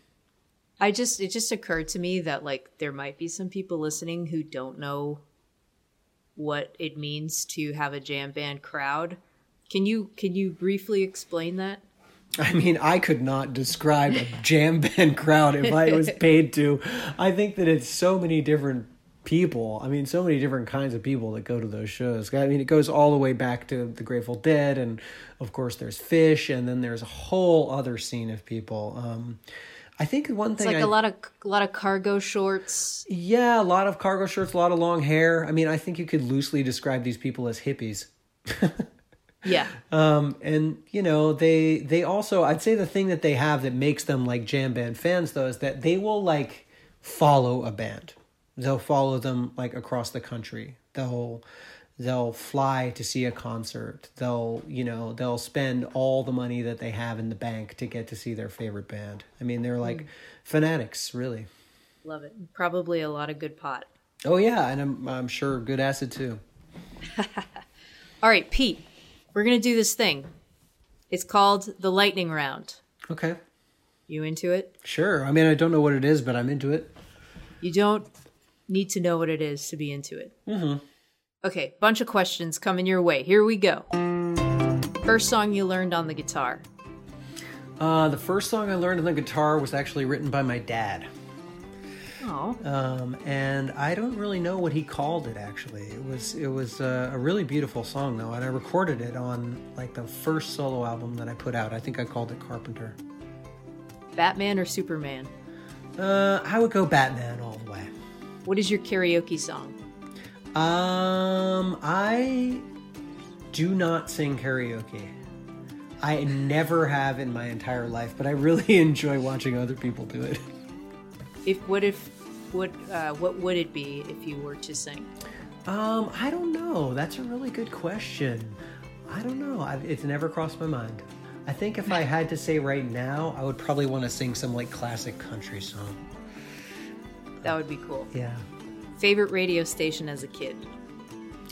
I just it just occurred to me that like there might be some people listening who don't know what it means to have a jam band crowd. Can you can you briefly explain that? I mean, I could not describe a jam band crowd if I was paid to. I think that it's so many different people. I mean, so many different kinds of people that go to those shows. I mean, it goes all the way back to the Grateful Dead, and of course, there's Phish, and then there's a whole other scene of people. Um, I think one thing It's like I, a lot of a lot of cargo shorts. yeah, a lot of cargo shirts, a lot of long hair. I mean, I think you could loosely describe these people as hippies. *laughs* Yeah. Um, and you know they they also I'd say the thing that they have that makes them like jam band fans though is that they will like follow a band. They'll follow them like across the country. They'll they'll fly to see a concert. They'll you know they'll spend all the money that they have in the bank to get to see their favorite band. I mean they're like fanatics really. Love it. Probably a lot of good pot. Oh yeah, and I'm I'm sure good acid too. *laughs* All right, Pete. We're going to do this thing. It's called the lightning round. Okay. You into it? Sure. I mean I don't know what it is, but I'm into it. You don't need to know what it is to be into it. Mm-hmm. Okay, bunch of questions coming your way. Here we go. First song you learned on the guitar. Uh, the first song I learned on the guitar was actually written by my dad. Oh, um, and I don't really know what he called it. Actually, it was it was uh, a really beautiful song though, and I recorded it on like the first solo album that I put out. I think I called it Carpenter. Batman or Superman? Uh, I would go Batman all the way. What is your karaoke song? Um, I do not sing karaoke. I never have in my entire life, but I really *laughs* enjoy watching other people do it. If what if what uh, what would it be if you were to sing? Um, I don't know. That's a really good question. I don't know. i it's never crossed my mind. I think if I *laughs* had to say right now, I would probably want to sing some like classic country song. That would be cool. Yeah. Favorite radio station as a kid?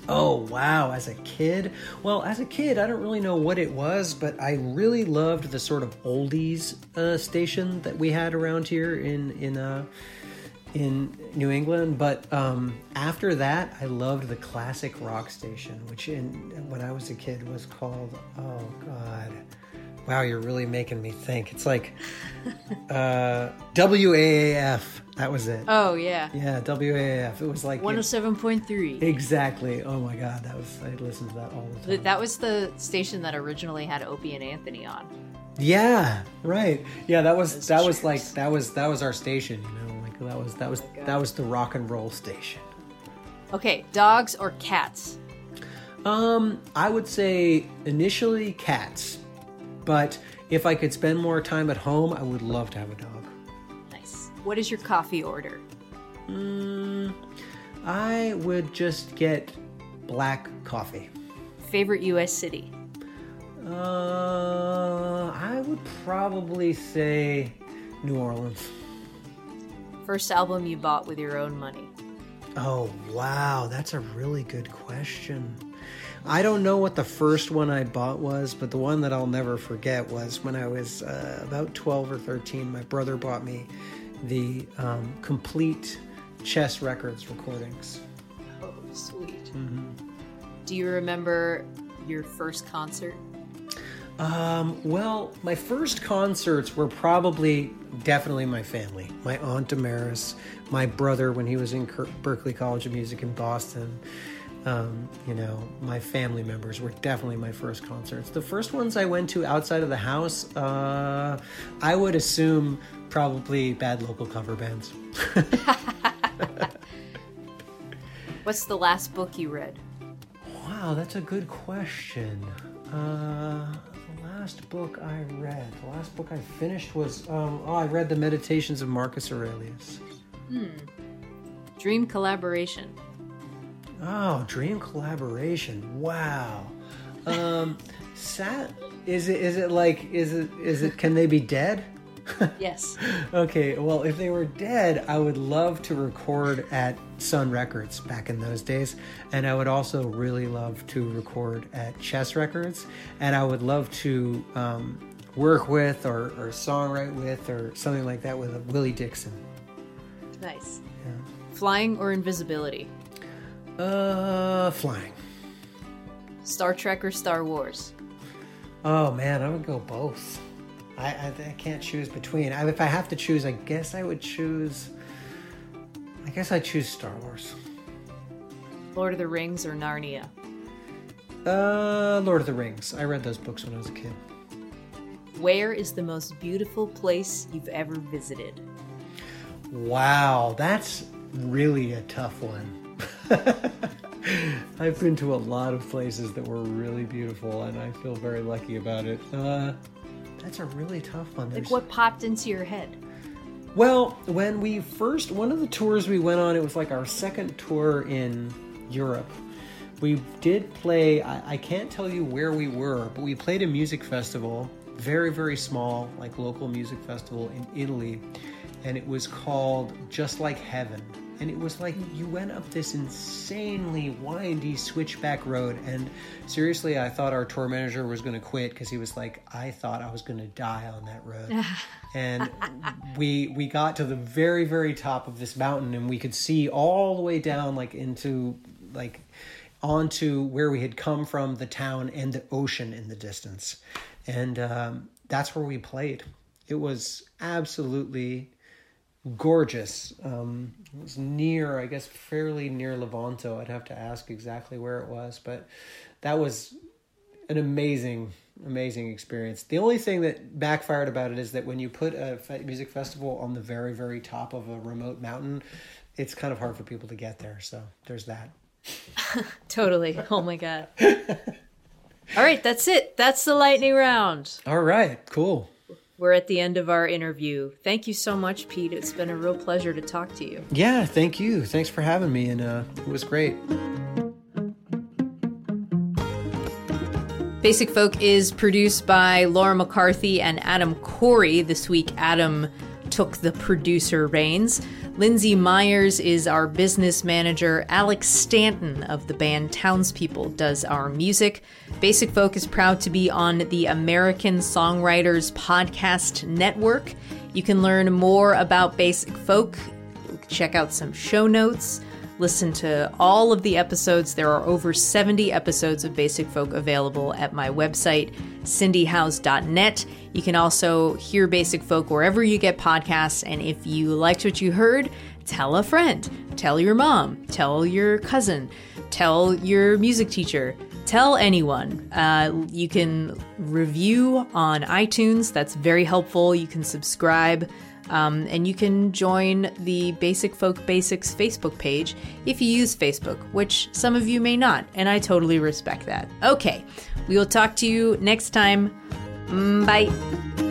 Oh, wow. As a kid? Well, as a kid, I don't really know what it was, but I really loved the sort of oldies uh, station that we had around here in, in, uh, in New England. But um, after that, I loved the classic rock station, which in when I was a kid was called, oh, God. Wow, you're really making me think. It's like uh, WAAF. That was it. Oh yeah, Yeah, WAAF. It was like one hundred seven point three. Exactly. Oh my god, that was I listened to that all the time. That was the station that originally had Opie and Anthony on. Yeah, right. Yeah, that was that was like that was that was our station, you know, like that was that was that was the rock and roll station. Okay, dogs or cats? Um, I would say initially cats, but if I could spend more time at home, I would love to have a dog. Nice. What is your coffee order? Mm, I would just get black coffee. Favorite U.S. city? Uh, I would probably say New Orleans. First album you bought with your own money? Oh, wow. That's a really good question. I don't know what the first one I bought was, but the one that I'll never forget was when I was uh, about 12 or 13. My brother bought me the um, complete Chess Records recordings. Oh, sweet. Do you remember your first concert? Um, well, my first concerts were probably definitely my family. My aunt Damaris, my brother when he was in Berklee College of Music in Boston. Um, you know, my family members were definitely my first concerts. The first ones I went to outside of the house, uh, I would assume probably bad local cover bands. *laughs* What's the last book you read? Wow, that's a good question. Uh, the last book I read, the last book I finished was, um, oh, I read The Meditations of Marcus Aurelius. Dream collaboration. Oh, dream collaboration. Wow. Um, *laughs* sat, is it, is it like, is it, is it, can they be dead? *laughs* Yes. Okay, well, if they were dead, I would love to record at Sun Records back in those days. And I would also really love to record at Chess Records. And I would love to um, work with or, or songwrite with or something like that with Willie Dixon. Nice. Flying or invisibility? Uh, flying. Star Trek or Star Wars? Oh man, I would go both. I, I, I can't choose between. I, if I have to choose, I guess I would choose. I guess I choose Star Wars. Lord of the Rings or Narnia? Uh, Lord of the Rings. I read those books when I was a kid. Where is the most beautiful place you've ever visited? Wow, that's really a tough one. *laughs* I've been to a lot of places that were really beautiful, and I feel very lucky about it. Uh, that's a really tough one. Like what popped into your head? Well, when we first, one of the tours we went on, it was like our second tour in Europe. We did play, I, I can't tell you where we were, but we played a music festival, very, very small, like local music festival in Italy. And it was called Just Like Heaven. And it was like you went up this insanely windy switchback road. And seriously, I thought our tour manager was going to quit because he was like, I thought I was going to die on that road *laughs* and we we got to the very very top of this mountain and we could see all the way down like into like onto where we had come from the town and the ocean in the distance and um, that's where we played it was absolutely gorgeous um, it was near i guess fairly near levanto i'd have to ask exactly where it was but that was an amazing amazing experience the only thing that backfired about it is that when you put a music festival on the very very top of a remote mountain it's kind of hard for people to get there so there's that *laughs* Totally. Oh my god. *laughs* All right, that's it. That's the lightning round. all right cool We're at the end of our interview. Thank you so much, Pete. It's been a real pleasure to talk to you. yeah thank you thanks for having me and uh, it was great Basic Folk is produced by Laura McCarthy and Adam Corey. This week, Adam took the producer reins. Lindsay Myers is our business manager. Alex Stanton of the band Townspeople does our music. Basic Folk is proud to be on the American Songwriters Podcast Network. You can learn more about Basic Folk, check out some show notes. Listen to all of the episodes. There are over 70 episodes of Basic Folk available at my website, cindyhowes.net. You can also hear Basic Folk wherever you get podcasts. And if you liked what you heard, tell a friend, tell your mom, tell your cousin, tell your music teacher, tell anyone. Uh, you can review on iTunes, that's very helpful. You can subscribe. Um, and you can join the Basic Folk Basics Facebook page if you use Facebook, which some of you may not, and I totally respect that. Okay, we will talk to you next time. Mm, Bye.